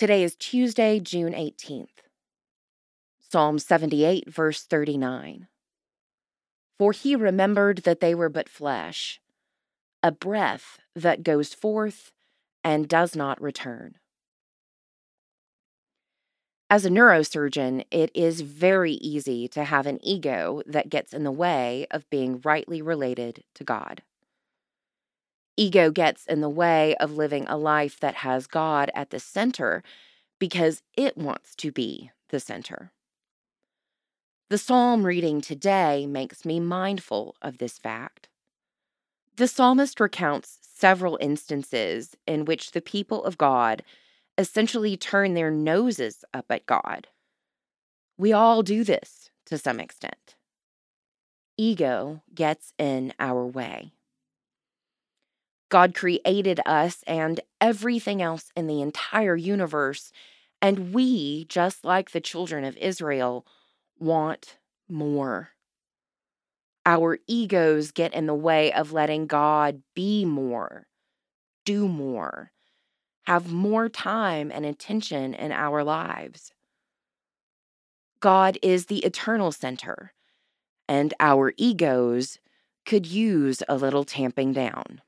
Today is Tuesday, June 18th. Psalm 78, verse 39. For he remembered that they were but flesh, a breath that goes forth and does not return. As a neurosurgeon, it is very easy to have an ego that gets in the way of being rightly related to God. Ego gets in the way of living a life that has God at the center because it wants to be the center. The psalm reading today makes me mindful of this fact. The psalmist recounts several instances in which the people of God essentially turn their noses up at God. We all do this to some extent. Ego gets in our way. God created us and everything else in the entire universe, and we, just like the children of Israel, want more. Our egos get in the way of letting God be more, do more, have more time and attention in our lives. God is the eternal center, and our egos could use a little tamping down.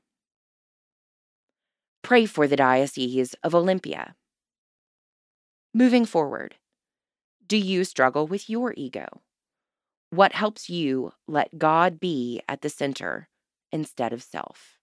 Pray for the Diocese of Olympia. Moving forward, do you struggle with your ego? What helps you let God be at the center instead of self?